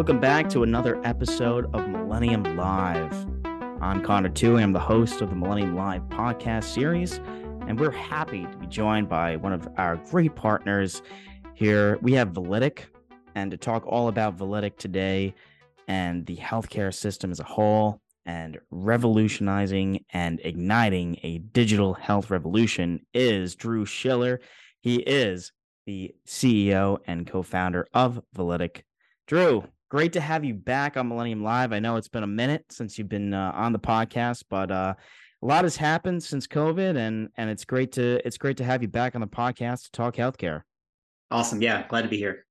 Welcome back to another episode of Millennium Live. I'm Connor Tui. I'm the host of the Millennium Live podcast series, and we're happy to be joined by one of our great partners here. We have Validic, and to talk all about Validic today and the healthcare system as a whole, and revolutionizing and igniting a digital health revolution is Drew Schiller. He is the CEO and co founder of Validic. Drew, great to have you back on Millennium Live. I know it's been a minute since you've been uh, on the podcast, but uh, a lot has happened since COVID, and and it's great to it's great to have you back on the podcast to talk healthcare. Awesome, yeah, glad to be here.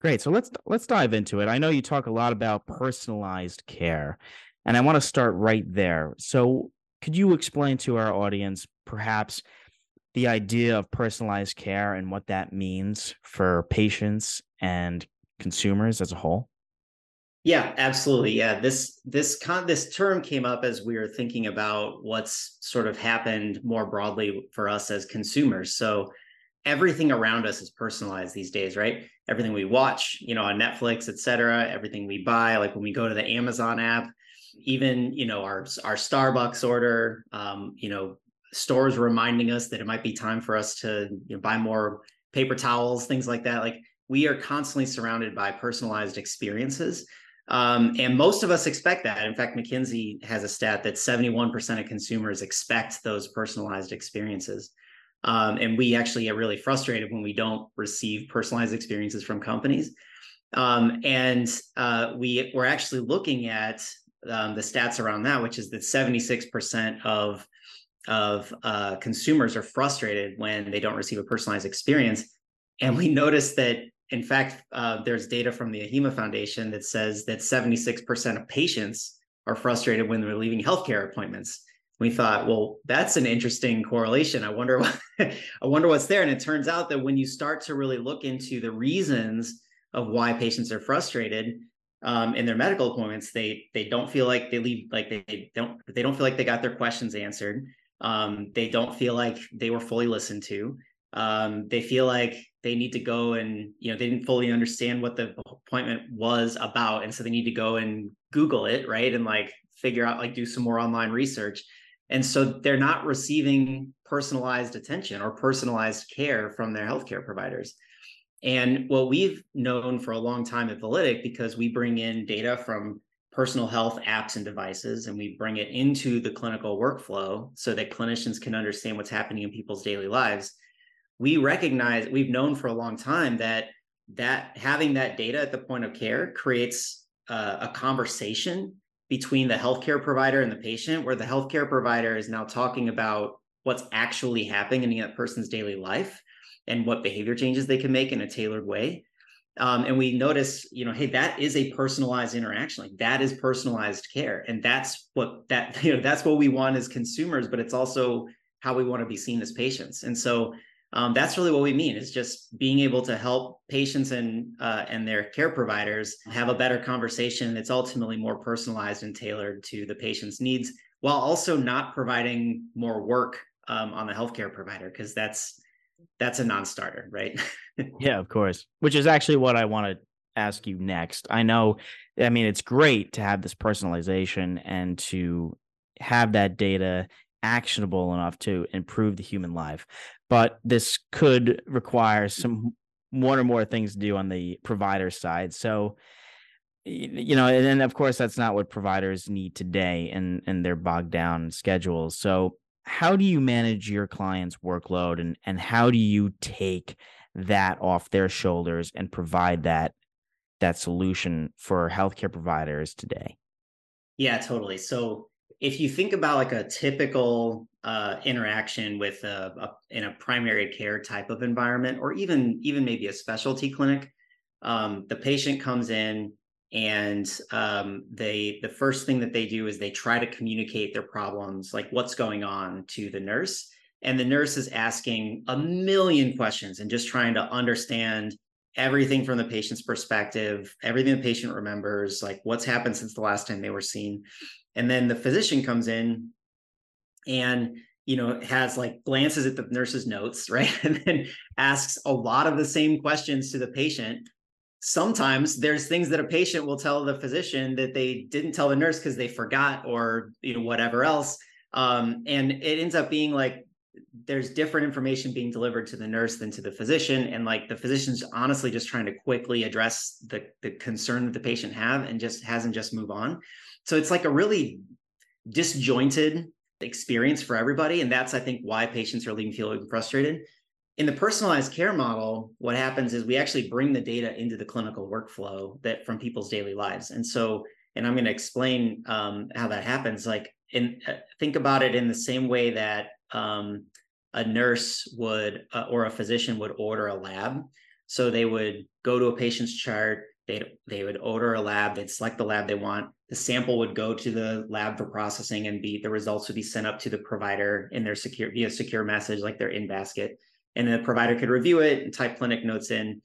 Great. So let's let's dive into it. I know you talk a lot about personalized care, and I want to start right there. So could you explain to our audience perhaps the idea of personalized care and what that means for patients and consumers as a whole? Yeah, absolutely. Yeah, this this con this term came up as we were thinking about what's sort of happened more broadly for us as consumers. So everything around us is personalized these days, right? Everything we watch, you know, on Netflix, et cetera, everything we buy, like when we go to the Amazon app, even, you know, our our Starbucks order, um, you know, stores reminding us that it might be time for us to you know, buy more paper towels, things like that. Like we are constantly surrounded by personalized experiences. Um, and most of us expect that. In fact, McKinsey has a stat that 71% of consumers expect those personalized experiences. Um, and we actually get really frustrated when we don't receive personalized experiences from companies. Um, and uh, we we're actually looking at um, the stats around that, which is that 76% of of uh, consumers are frustrated when they don't receive a personalized experience. And we noticed that in fact, uh, there's data from the AHIMA Foundation that says that 76% of patients are frustrated when they're leaving healthcare appointments. We thought, well, that's an interesting correlation. I wonder what I wonder what's there. And it turns out that when you start to really look into the reasons of why patients are frustrated um, in their medical appointments, they they don't feel like they leave like they, don't they don't feel like they got their questions answered. Um, they don't feel like they were fully listened to. Um, they feel like they need to go and you know they didn't fully understand what the appointment was about. And so they need to go and google it right? And like figure out like do some more online research. And so they're not receiving personalized attention or personalized care from their healthcare providers. And what we've known for a long time at Validic, because we bring in data from personal health apps and devices and we bring it into the clinical workflow so that clinicians can understand what's happening in people's daily lives we recognize we've known for a long time that that having that data at the point of care creates uh, a conversation between the healthcare provider and the patient where the healthcare provider is now talking about what's actually happening in that person's daily life and what behavior changes they can make in a tailored way. Um, and we notice you know hey that is a personalized interaction like that is personalized care. And that's what that you know that's what we want as consumers but it's also how we want to be seen as patients. And so um, that's really what we mean. Is just being able to help patients and uh, and their care providers have a better conversation that's ultimately more personalized and tailored to the patient's needs while also not providing more work um, on the healthcare provider because that's that's a non-starter right? Yeah of course which is actually what i want to ask you next. I know i mean it's great to have this personalization and to have that data actionable enough to improve the human life but this could require some one or more things to do on the provider side. So, you know, and then of course that's not what providers need today and and their bogged down schedules. So, how do you manage your clients' workload and and how do you take that off their shoulders and provide that that solution for healthcare providers today? Yeah, totally. So, if you think about like a typical uh, interaction with a, a, in a primary care type of environment, or even even maybe a specialty clinic, um, the patient comes in and um, they the first thing that they do is they try to communicate their problems, like what's going on, to the nurse, and the nurse is asking a million questions and just trying to understand everything from the patient's perspective, everything the patient remembers, like what's happened since the last time they were seen and then the physician comes in and you know has like glances at the nurse's notes right? And then asks a lot of the same questions to the patient. Sometimes there's things that a patient will tell the physician that they didn't tell the nurse because they forgot or you know whatever else. Um, and it ends up being like there's different information being delivered to the nurse than to the physician. And like the physician's honestly just trying to quickly address the the concern that the patient have and just hasn't just move on so it's like a really disjointed experience for everybody. And that's i think why patients are leaving feeling frustrated. In the personalized care model what happens is we actually bring the data into the clinical workflow that from people's daily lives. And so and i'm going to explain um, how that happens. Like in uh, think about it in the same way that um, a nurse would uh, or a physician would order a lab. So they would go to a patient's chart, they they would order a lab, they'd select the lab they want. The sample would go to the lab for processing and be the results would be sent up to the provider in their secure via secure message like their in basket. And the provider could review it and type clinic notes in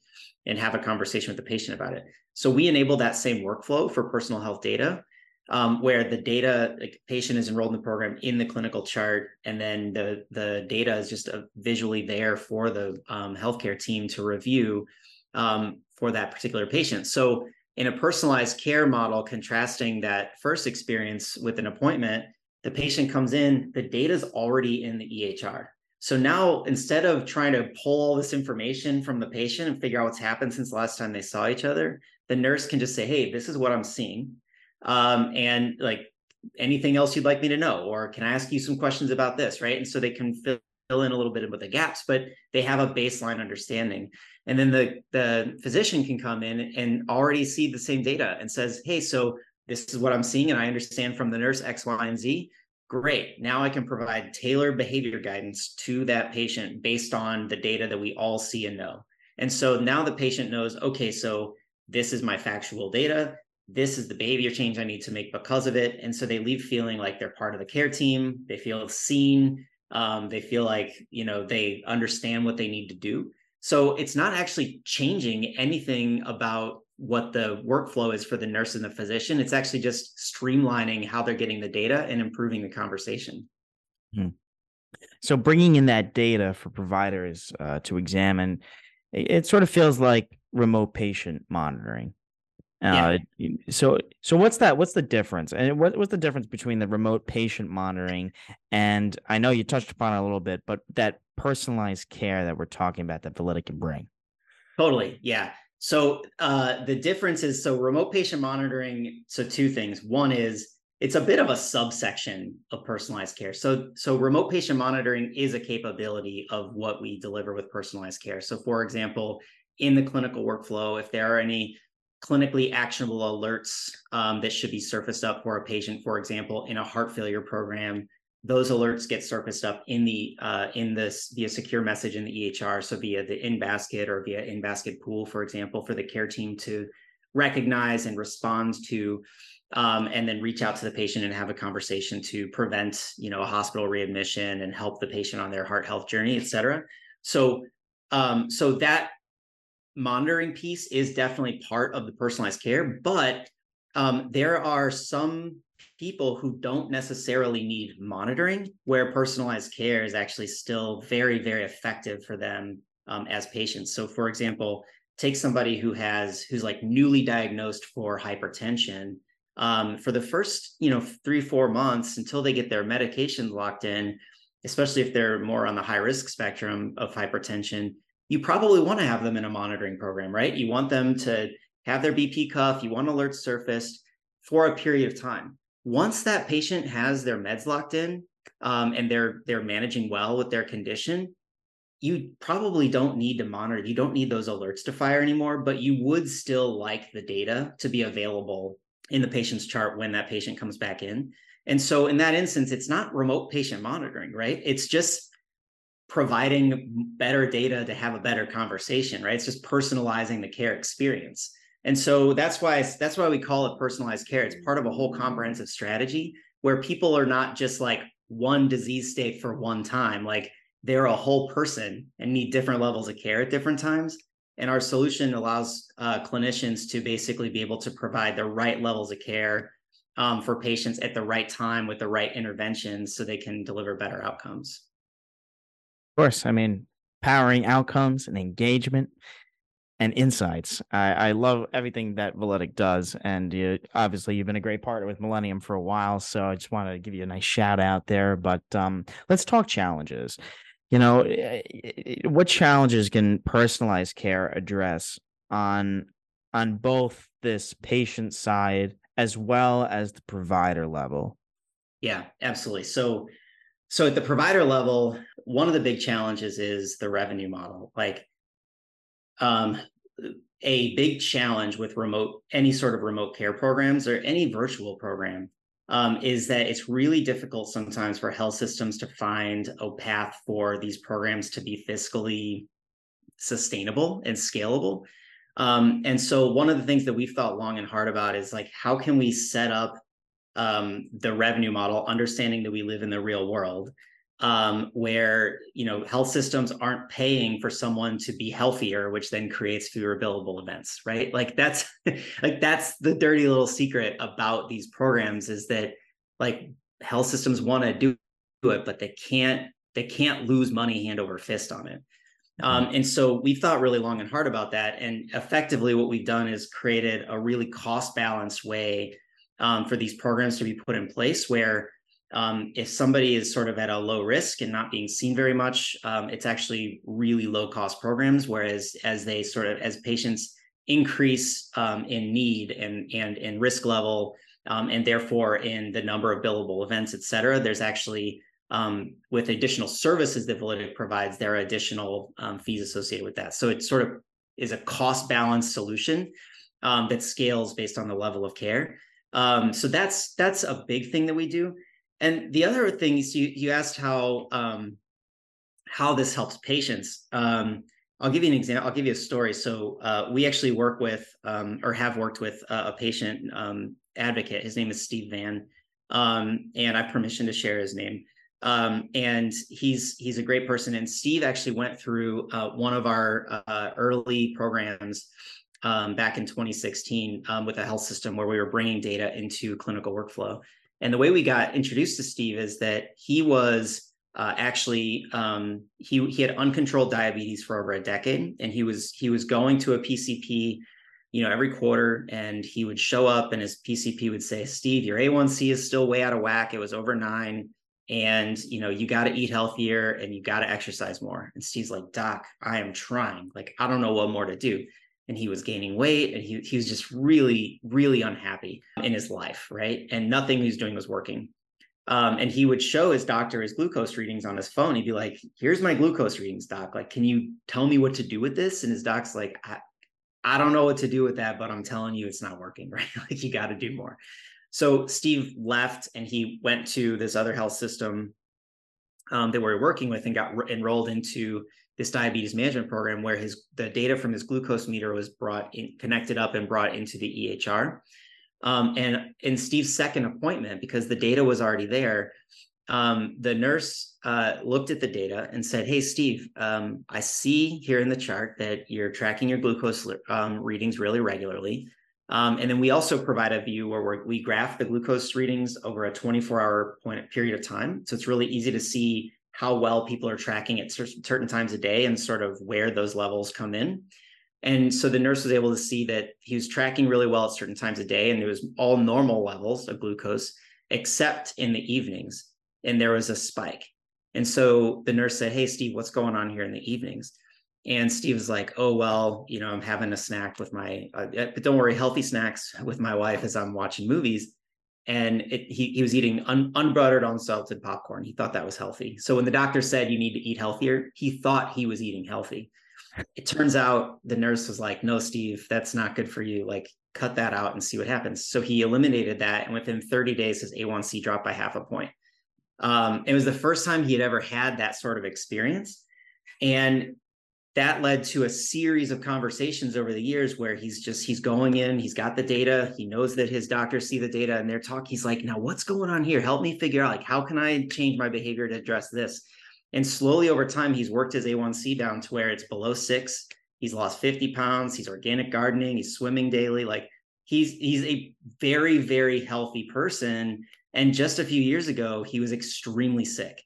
and have a conversation with the patient about it. So we enable that same workflow for personal health data um, where the data like patient is enrolled in the program in the clinical chart and then the the data is just uh, visually there for the um, healthcare team to review um, for that particular patient so in a personalized care model contrasting that first experience with an appointment the patient comes in the data is already in the ehr so now instead of trying to pull all this information from the patient and figure out what's happened since the last time they saw each other the nurse can just say hey this is what i'm seeing um, and like anything else you'd like me to know? Or can i ask you some questions about this? Right? And so they can fill in a little bit of the gaps but they have a baseline understanding and then the the physician can come in and already see the same data and says hey so this is what i'm seeing and i understand from the nurse x y and z great now i can provide tailored behavior guidance to that patient based on the data that we all see and know and so now the patient knows okay so this is my factual data this is the behavior change I need to make because of it. And so they leave feeling like they're part of the care team. They feel seen. Um, they feel like, you know, they understand what they need to do. So it's not actually changing anything about what the workflow is for the nurse and the physician. It's actually just streamlining how they're getting the data and improving the conversation. Hmm. So bringing in that data for providers uh, to examine, it, it sort of feels like remote patient monitoring. Uh, yeah. so so what's that? What's the difference? And what what's the difference between the remote patient monitoring and I know you touched upon it a little bit, but that personalized care that we're talking about that Validic can bring? Totally, yeah. So uh, the difference is so remote patient monitoring. So two things. One is it's a bit of a subsection of personalized care. So so remote patient monitoring is a capability of what we deliver with personalized care. So for example, in the clinical workflow, if there are any clinically actionable alerts um, that should be surfaced up for a patient, for example, in a heart failure program. Those alerts get surfaced up in the uh, in this via secure message in the EHR, so via the in basket or via in basket pool, for example, for the care team to recognize and respond to, um, and then reach out to the patient and have a conversation to prevent, you know, a hospital readmission and help the patient on their heart health journey, et cetera. So, um, so that monitoring piece is definitely part of the personalized care, but um, there are some people who don't necessarily need monitoring where personalized care is actually still very, very effective for them um, as patients. So, for example, take somebody who has who's like newly diagnosed for hypertension. Um, for the first, you know, three four months until they get their medications locked in, especially if they're more on the high risk spectrum of hypertension, you probably want to have them in a monitoring program, right? You want them to have their BP cuff, you want alerts surfaced for a period of time. Once that patient has their meds locked in um, and they're they're managing well with their condition, you probably don't need to monitor. You don't need those alerts to fire anymore, but you would still like the data to be available in the patient's chart when that patient comes back in. And so in that instance, it's not remote patient monitoring, right? It's just providing better data to have a better conversation right? It's just personalizing the care experience. And so that's why that's why we call it personalized care. It's part of a whole comprehensive strategy where people are not just like one disease state for one time. Like they're a whole person and need different levels of care at different times. And our solution allows uh, clinicians to basically be able to provide the right levels of care um, for patients at the right time with the right interventions so they can deliver better outcomes course. I mean, powering outcomes and engagement. and insights. I, I love everything that Validic does, and you, obviously you've been a great partner with Millennium for a while. So I just wanted to give you a nice shout out there. But um, let's talk challenges. You know, eh, eh, what challenges can personalized care address on on both this patient side as well as the provider level? Yeah, absolutely. So so at the provider level, one of the big challenges is the revenue model. Like um, a big challenge with remote any sort of remote care programs or any virtual program um, is that it's really difficult sometimes for health systems to find a path for these programs to be fiscally sustainable and scalable. Um, and so one of the things that we've thought long and hard about is like how can we set up um, the revenue model, understanding that we live in the real world, um, where you know health systems aren't paying for someone to be healthier, which then creates fewer billable events, right? Like that's like that's the dirty little secret about these programs is that like health systems want to do it, but they can't they can't lose money hand over fist on it. Um, and so we've thought really long and hard about that. And effectively, what we've done is created a really cost balanced way um, for these programs to be put in place where um, if somebody is sort of at a low risk and not being seen very much, um, it's actually really low cost programs. Whereas as they sort of as patients increase um, in need and and in risk level, um, and therefore in the number of billable events, et cetera, there's actually um, with additional services that Validic provides, there are additional um, fees associated with that. So it sort of is a cost balance solution that scales based on the level of care. So that's that's a big thing that we do. And the other thing is you you asked how um, how this helps patients. Um, I'll give you an example. I'll give you a story. So uh, we actually work with um, or have worked with a patient um, advocate. His name is Steve Van, um, and I have permission to share his name. Um, and he's he's a great person. And Steve actually went through uh, one of our uh, early programs um, back in 2016 um, with a health system where we were bringing data into clinical workflow. And the way we got introduced to Steve is that he was uh, actually um, he he had uncontrolled diabetes for over a decade, and he was he was going to a PCP, you know, every quarter, and he would show up, and his PCP would say, "Steve, your A1C is still way out of whack. It was over nine, and you know you got to eat healthier and you got to exercise more." And Steve's like, "Doc, I am trying. Like, I don't know what more to do." And he was gaining weight and he, he was just really really unhappy in his life right? And nothing he was doing was working. Um, and he would show his doctor his glucose readings on his phone. He'd be like here's my glucose readings doc. Like can you tell me what to do with this? And his doc's like i, I don't know what to do with that but i'm telling you it's not working right? Like you got to do more. So steve left and he went to this other health system um, that we are working with and got re- enrolled into this diabetes management program where his the data from his glucose meter was brought in, connected up and brought into the EHR. Um, and in Steve's second appointment, because the data was already there, um, the nurse uh, looked at the data and said, "Hey, Steve, um, I see here in the chart that you're tracking your glucose um, readings really regularly." Um, and then we also provide a view where we graph the glucose readings over a 24-hour point period of time, so it's really easy to see how well people are tracking at certain times a day and sort of where those levels come in. And so the nurse was able to see that he was tracking really well at certain times a day, and it was all normal levels of glucose, except in the evenings. And there was a spike. And so the nurse said, Hey, Steve, what's going on here in the evenings? And Steve was like, Oh, well, you know, I'm having a snack with my, uh, but don't worry, healthy snacks with my wife as I'm watching movies and it, he, he was eating un, unbuttered, unsalted popcorn. He thought that was healthy. So when the doctor said you need to eat healthier, he thought he was eating healthy. It turns out the nurse was like, "No, Steve, that's not good for you. Like, cut that out and see what happens." So he eliminated that, and within 30 days, his A1C dropped by half a point. Um, it was the first time he had ever had that sort of experience, and that led to a series of conversations over the years where he's just he's going in he's got the data he knows that his doctors see the data and they're talking he's like now what's going on here? Help me figure out like how can i change my behavior to address this? And slowly over time he's worked his a1c down to where it's below six. He's lost 50 pounds. He's organic gardening. He's swimming daily. Like he's he's a very very healthy person. And just a few years ago he was extremely sick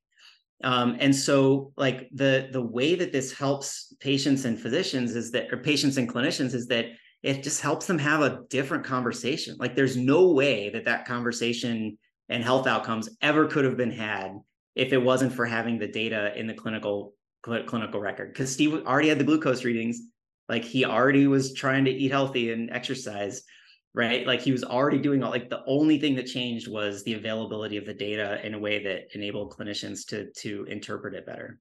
Um, and so like the the way that this helps patients and physicians is that or patients and clinicians is that it just helps them have a different conversation. Like there's no way that that conversation and health outcomes ever could have been had if it wasn't for having the data in the clinical cl- clinical record. Because Steve already had the glucose readings. Like he already was trying to eat healthy and exercise right like he was already doing all like the only thing that changed was the availability of the data in a way that enabled clinicians to to interpret it better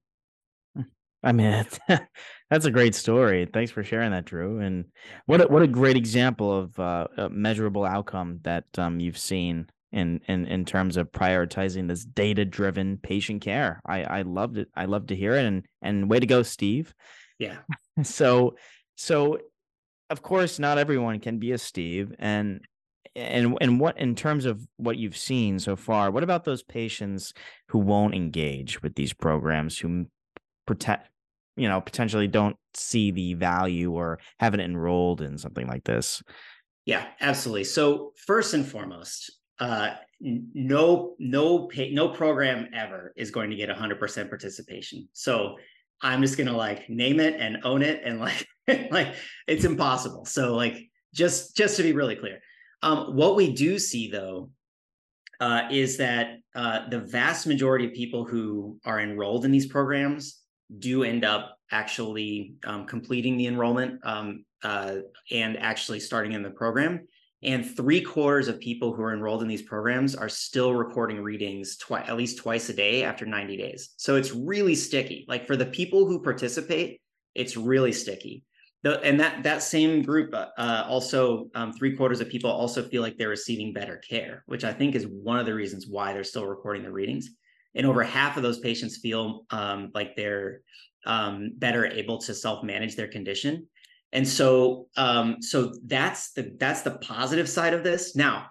I mean, that's a great story. Thanks for sharing that, Drew. And what a, what a great example of uh, a measurable outcome that um, you've seen in in in terms of prioritizing this data driven patient care. I I loved it. I love to hear it. And and way to go, Steve. Yeah. So so of course not everyone can be a Steve and and and what in terms of what you've seen so far what about those patients who won't engage with these programs who protect you know potentially don't see the value or haven't enrolled in something like this? Yeah absolutely. So first and foremost uh no no pay, no program ever is going to get 100% participation. So i'm just going to like name it and own it and like like it's impossible so like just just to be really clear um what we do see though uh, is that uh, the vast majority of people who are enrolled in these programs do end up actually um, completing the enrollment um, uh, and actually starting in the program. And three quarters of people who are enrolled in these programs are still recording readings twice, at least twice a day after 90 days. So it's really sticky. Like for the people who participate, it's really sticky. The, and that that same group uh, uh also um, three quarters of people also feel like they're receiving better care, which I think is one of the reasons why they're still recording the readings. And over half of those patients feel um, like they're um, better able to self-manage their condition. And so um, so that's the that's the positive side of this. Now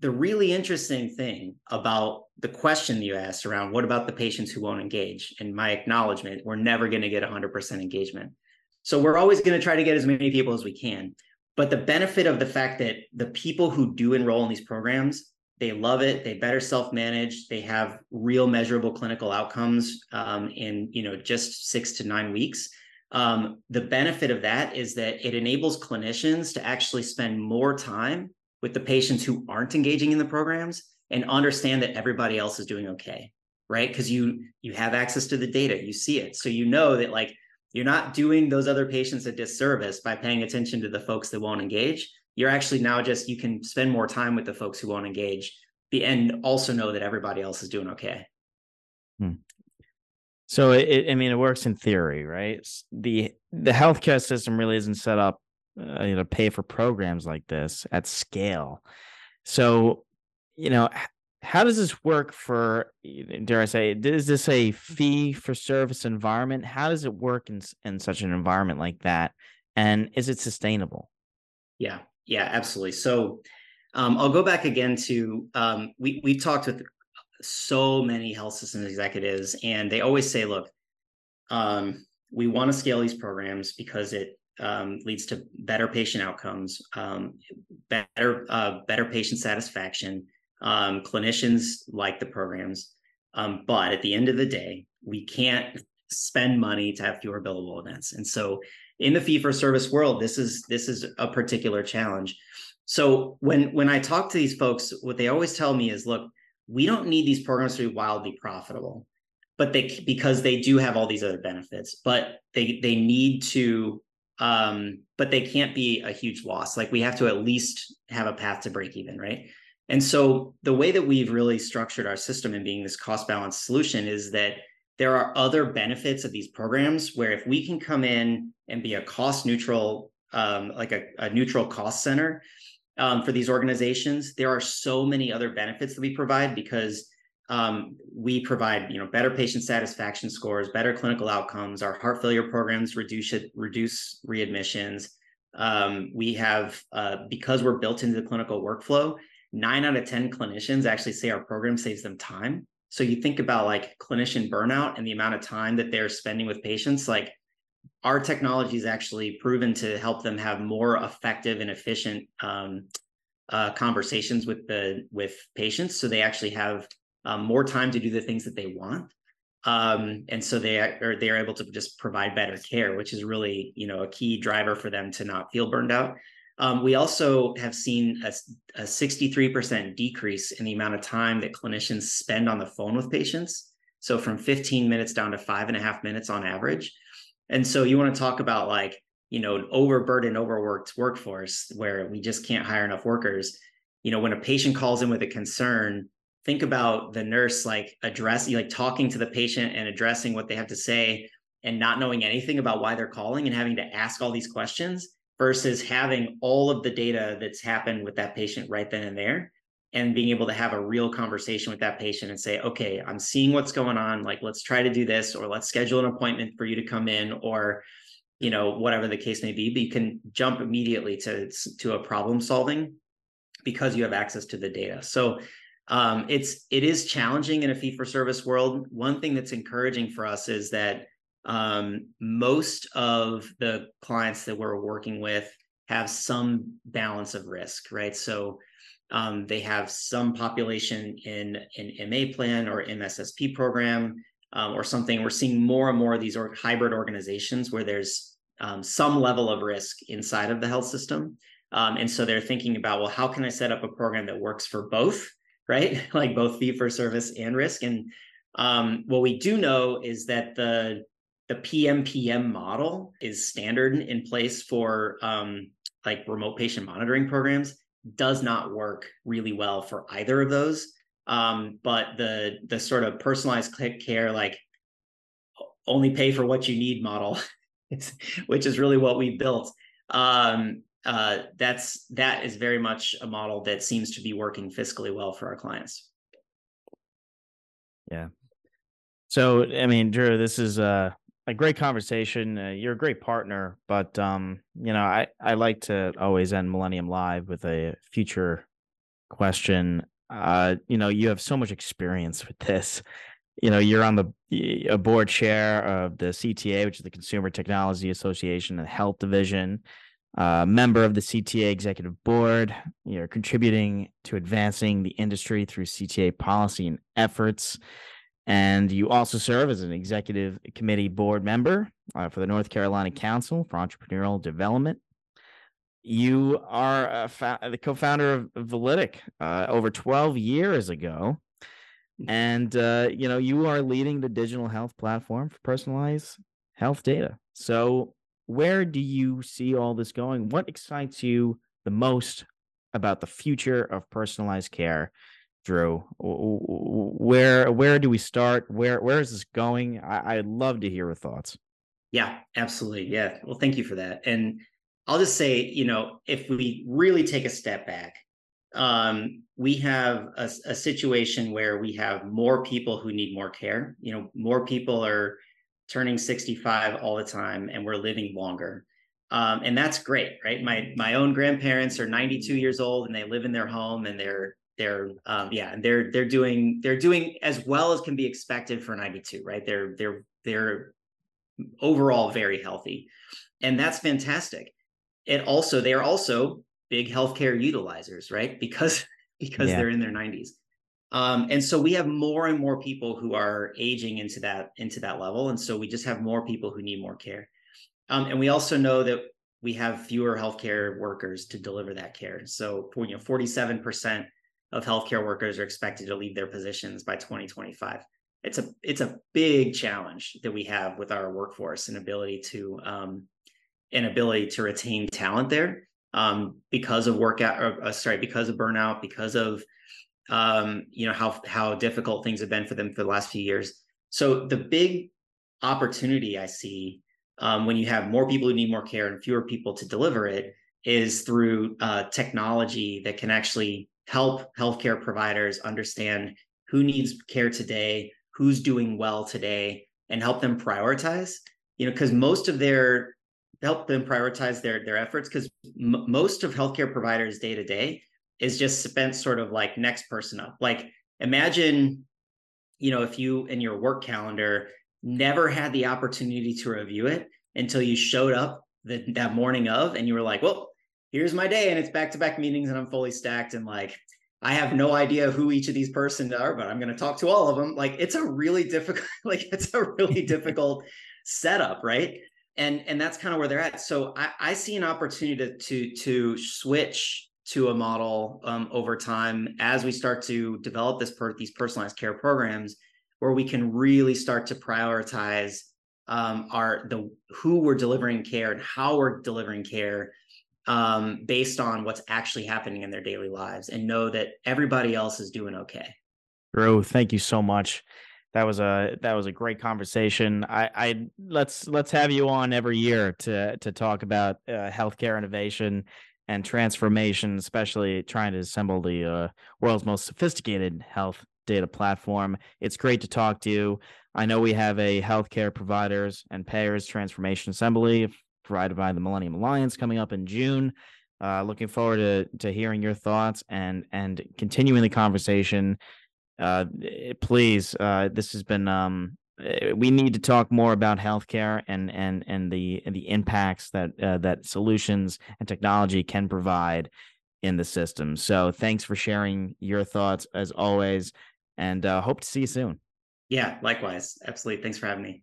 the really interesting thing about the question you asked around what about the patients who won't engage? And my acknowledgement we're never going to get 100% engagement so we're always going to try to get as many people as we can. But the benefit of the fact that the people who do enroll in these programs they love it they better self-manage they have real measurable clinical outcomes um, in you know just six to nine weeks um, the benefit of that is that it enables clinicians to actually spend more time with the patients who aren't engaging in the programs and understand that everybody else is doing okay right? Because you you have access to the data you see it. So you know that like you're not doing those other patients a disservice by paying attention to the folks that won't engage. You're actually now just you can spend more time with the folks who won't engage the and also know that everybody else is doing okay. Hmm. so it, i mean it works in theory right? The the healthcare system really isn't set up uh, you know, to pay for programs like this at scale. So you know how does this work for dare i say is this a fee for service environment how does it work in in such an environment like that and is it sustainable yeah yeah, absolutely. So um, I'll go back again to um, we we talked with so many health system executives, and they always say, "Look, um, we want to scale these programs because it um, leads to better patient outcomes, um, better uh, better patient satisfaction. Um, clinicians like the programs, but at the end of the day, we can't spend money to have fewer billable events, and so in the fee for service world this is this is a particular challenge. So when when i talk to these folks what they always tell me is look we don't need these programs to be wildly profitable but they because they do have all these other benefits but they they need to um but they can't be a huge loss. Like we have to at least have a path to break even right and so the way that we've really structured our system in being this cost balanced solution is that there are other benefits of these programs where if we can come in and be a cost neutral um, like a, a, neutral cost center um, for these organizations there are so many other benefits that we provide because um, we provide you know better patient satisfaction scores better clinical outcomes our heart failure programs reduce reduce readmissions. Um, we have uh, because we're built into the clinical workflow nine out of ten clinicians actually say our program saves them time so you think about like clinician burnout and the amount of time that they're spending with patients, like our technology is actually proven to help them have more effective and efficient um, uh, conversations with the with patients. So they actually have um, more time to do the things that they want. um, and so they are they are able to just provide better care, which is really you know a key driver for them to not feel burned out. Um, we also have seen a, a 63% decrease in the amount of time that clinicians spend on the phone with patients. So from 15 minutes down to five and a half minutes on average. And so you want to talk about like, you know, an overburdened, overworked workforce where we just can't hire enough workers. You know, when a patient calls in with a concern, think about the nurse like addressing, like talking to the patient and addressing what they have to say and not knowing anything about why they're calling and having to ask all these questions versus having all of the data that's happened with that patient right then and there and being able to have a real conversation with that patient and say okay i'm seeing what's going on. Like let's try to do this or let's schedule an appointment for you to come in or you know whatever the case may be but you can jump immediately to to a problem solving because you have access to the data. So um, it's it is challenging in a fee for service world. One thing that's encouraging for us is that um, most of the clients that we're working with have some balance of risk, right? So um, they have some population in an MA plan or MSSP program um, or something. We're seeing more and more of these or- hybrid organizations where there's um, some level of risk inside of the health system. Um, and so they're thinking about, well, how can I set up a program that works for both, right? like both fee for service and risk. And um, what we do know is that the the PMPM model is standard in place for um, like remote patient monitoring programs. Does not work really well for either of those. Um, but the the sort of personalized care, like only pay for what you need model, which is really what we built. Um, uh, that's that is very much a model that seems to be working fiscally well for our clients. Yeah. So I mean, Drew, this is uh a great conversation. Uh, you're a great partner, but um, you know, I I like to always end Millennium Live with a future question. Uh, you know, you have so much experience with this. You know, you're on the a board chair of the CTA, which is the Consumer Technology Association and Health Division. Uh, member of the CTA executive board. You're contributing to advancing the industry through CTA policy and efforts. And you also serve as an executive committee board member uh, for the North Carolina Council for Entrepreneurial Development. You are fa- the co founder of Validic uh, over 12 years ago. And, uh, you know, you are leading the digital health platform for personalized health data. So, where do you see all this going? What excites you the most about the future of personalized care Drew? Where where do we start? Where where is this going? I, I'd love to hear your thoughts. Yeah, absolutely. Yeah. Well, thank you for that. And I'll just say, you know, if we really take a step back, um, we have a, a, situation where we have more people who need more care. You know, more people are turning 65 all the time, and we're living longer. Um, and that's great, right? My my own grandparents are 92 years old, and they live in their home, and they're they're um, yeah they're they're doing they're doing as well as can be expected for 92 right? They're they're they're overall very healthy. And that's fantastic. It also they are also big healthcare utilizers right? Because because yeah. they're in their 90s um, and so we have more and more people who are aging into that into that level. And so we just have more people who need more care. Um, and we also know that we have fewer healthcare workers to deliver that care. So you know 47% of healthcare workers are expected to leave their positions by 2025. It's a it's a big challenge that we have with our workforce and ability to um, an ability to retain talent there um, because of workout or uh, sorry because of burnout because of um, you know how how difficult things have been for them for the last few years. So the big opportunity I see um, when you have more people who need more care and fewer people to deliver it is through uh, technology that can actually help healthcare providers understand who needs care today, who's doing well today, and help them prioritize. You know, because most of their help them prioritize their their efforts because m- most of healthcare providers day to day is just spent sort of like next person up. Like imagine, you know, if you in your work calendar never had the opportunity to review it until you showed up the, that morning of and you were like, well, here's my day and it's back to back meetings and I'm fully stacked and like I have no idea who each of these persons are, but I'm going to talk to all of them. Like it's a really difficult, like it's a really difficult setup, right? And and that's kind of where they're at. So I, I see an opportunity to to to switch to a model um, over time as we start to develop this per, these personalized care programs, where we can really start to prioritize um, our the who we're delivering care and how we're delivering care um, based on what's actually happening in their daily lives and know that everybody else is doing okay. Drew, thank you so much. That was a that was a great conversation. I, I let's let's have you on every year to to talk about uh, healthcare innovation and transformation, especially trying to assemble the uh, world's most sophisticated health data platform. It's great to talk to you. I know we have a healthcare providers and payers transformation assembly provided by the Millennium Alliance coming up in June. Uh, looking forward to to hearing your thoughts and and continuing the conversation. Uh, please, uh, this has been. Um, eh, we need to talk more about healthcare and and and the and the impacts that uh, that solutions and technology can provide in the system. So, thanks for sharing your thoughts as always, and uh, hope to see you soon. Yeah, likewise. Absolutely. Thanks for having me.